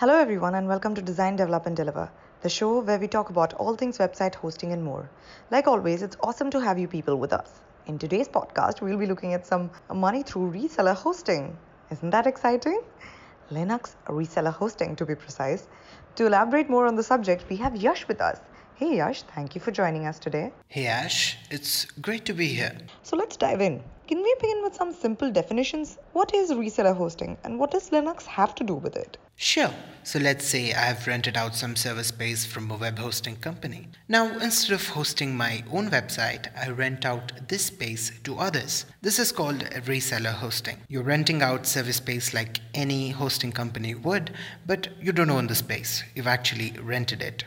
Hello, everyone, and welcome to Design, Develop, and Deliver, the show where we talk about all things website hosting and more. Like always, it's awesome to have you people with us. In today's podcast, we'll be looking at some money through reseller hosting. Isn't that exciting? Linux reseller hosting, to be precise. To elaborate more on the subject, we have Yash with us. Hey Yash, thank you for joining us today. Hey Ash, it's great to be here. So let's dive in. Can we begin with some simple definitions? What is reseller hosting and what does Linux have to do with it? Sure. So let's say I have rented out some server space from a web hosting company. Now, instead of hosting my own website, I rent out this space to others. This is called reseller hosting. You're renting out service space like any hosting company would, but you don't own the space. You've actually rented it.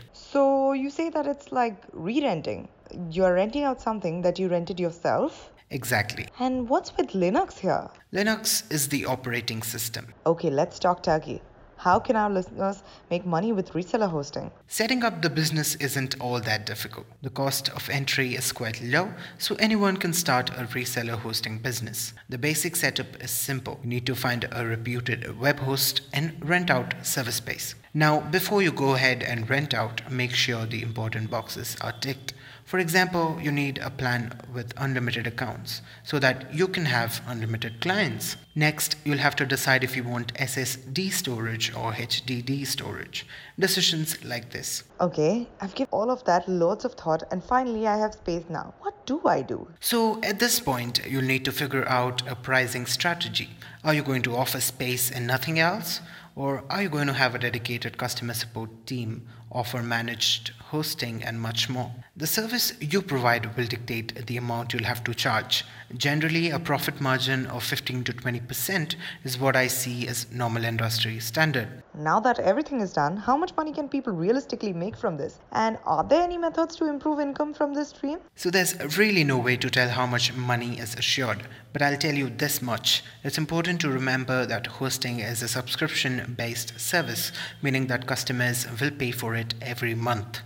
So you say that it's like re renting. You're renting out something that you rented yourself? Exactly. And what's with Linux here? Linux is the operating system. Okay, let's talk turkey. How can our listeners make money with reseller hosting? Setting up the business isn't all that difficult. The cost of entry is quite low, so anyone can start a reseller hosting business. The basic setup is simple. You need to find a reputed web host and rent out server space. Now, before you go ahead and rent out, make sure the important boxes are ticked. For example, you need a plan with unlimited accounts so that you can have unlimited clients. Next, you'll have to decide if you want SSD storage or HDD storage. Decisions like this. Okay, I've given all of that loads of thought and finally I have space now. What do I do? So, at this point, you'll need to figure out a pricing strategy. Are you going to offer space and nothing else? Or are you going to have a dedicated customer support team, offer managed hosting, and much more? The service you provide will dictate the amount you'll have to charge. Generally, a profit margin of 15 to 20% is what I see as normal industry standard. Now that everything is done, how much money can people realistically make from this? And are there any methods to improve income from this stream? So, there's really no way to tell how much money is assured, but I'll tell you this much. It's important to remember that hosting is a subscription based service, meaning that customers will pay for it every month.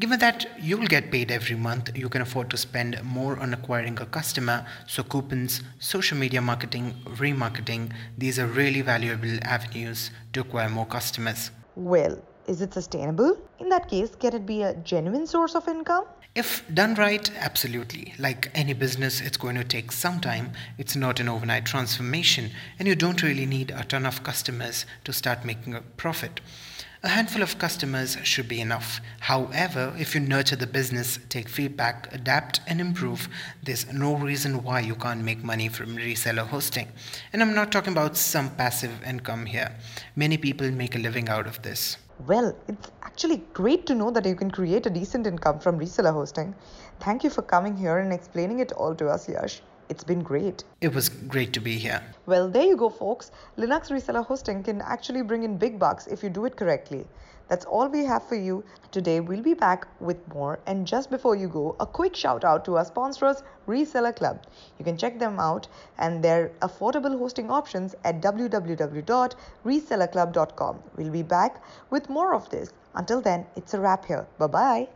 Given that you'll get paid every month, you can afford to spend more on acquiring a customer. So, coupons, social media marketing, remarketing, these are really valuable avenues to acquire more customers. Well, is it sustainable? In that case, can it be a genuine source of income? If done right, absolutely. Like any business, it's going to take some time. It's not an overnight transformation, and you don't really need a ton of customers to start making a profit. A handful of customers should be enough. However, if you nurture the business, take feedback, adapt, and improve, there's no reason why you can't make money from reseller hosting. And I'm not talking about some passive income here. Many people make a living out of this. Well, it's actually great to know that you can create a decent income from reseller hosting. Thank you for coming here and explaining it all to us, Yash. It's been great. It was great to be here. Well, there you go, folks. Linux reseller hosting can actually bring in big bucks if you do it correctly. That's all we have for you today. We'll be back with more. And just before you go, a quick shout out to our sponsors, Reseller Club. You can check them out and their affordable hosting options at www.resellerclub.com. We'll be back with more of this. Until then, it's a wrap here. Bye bye.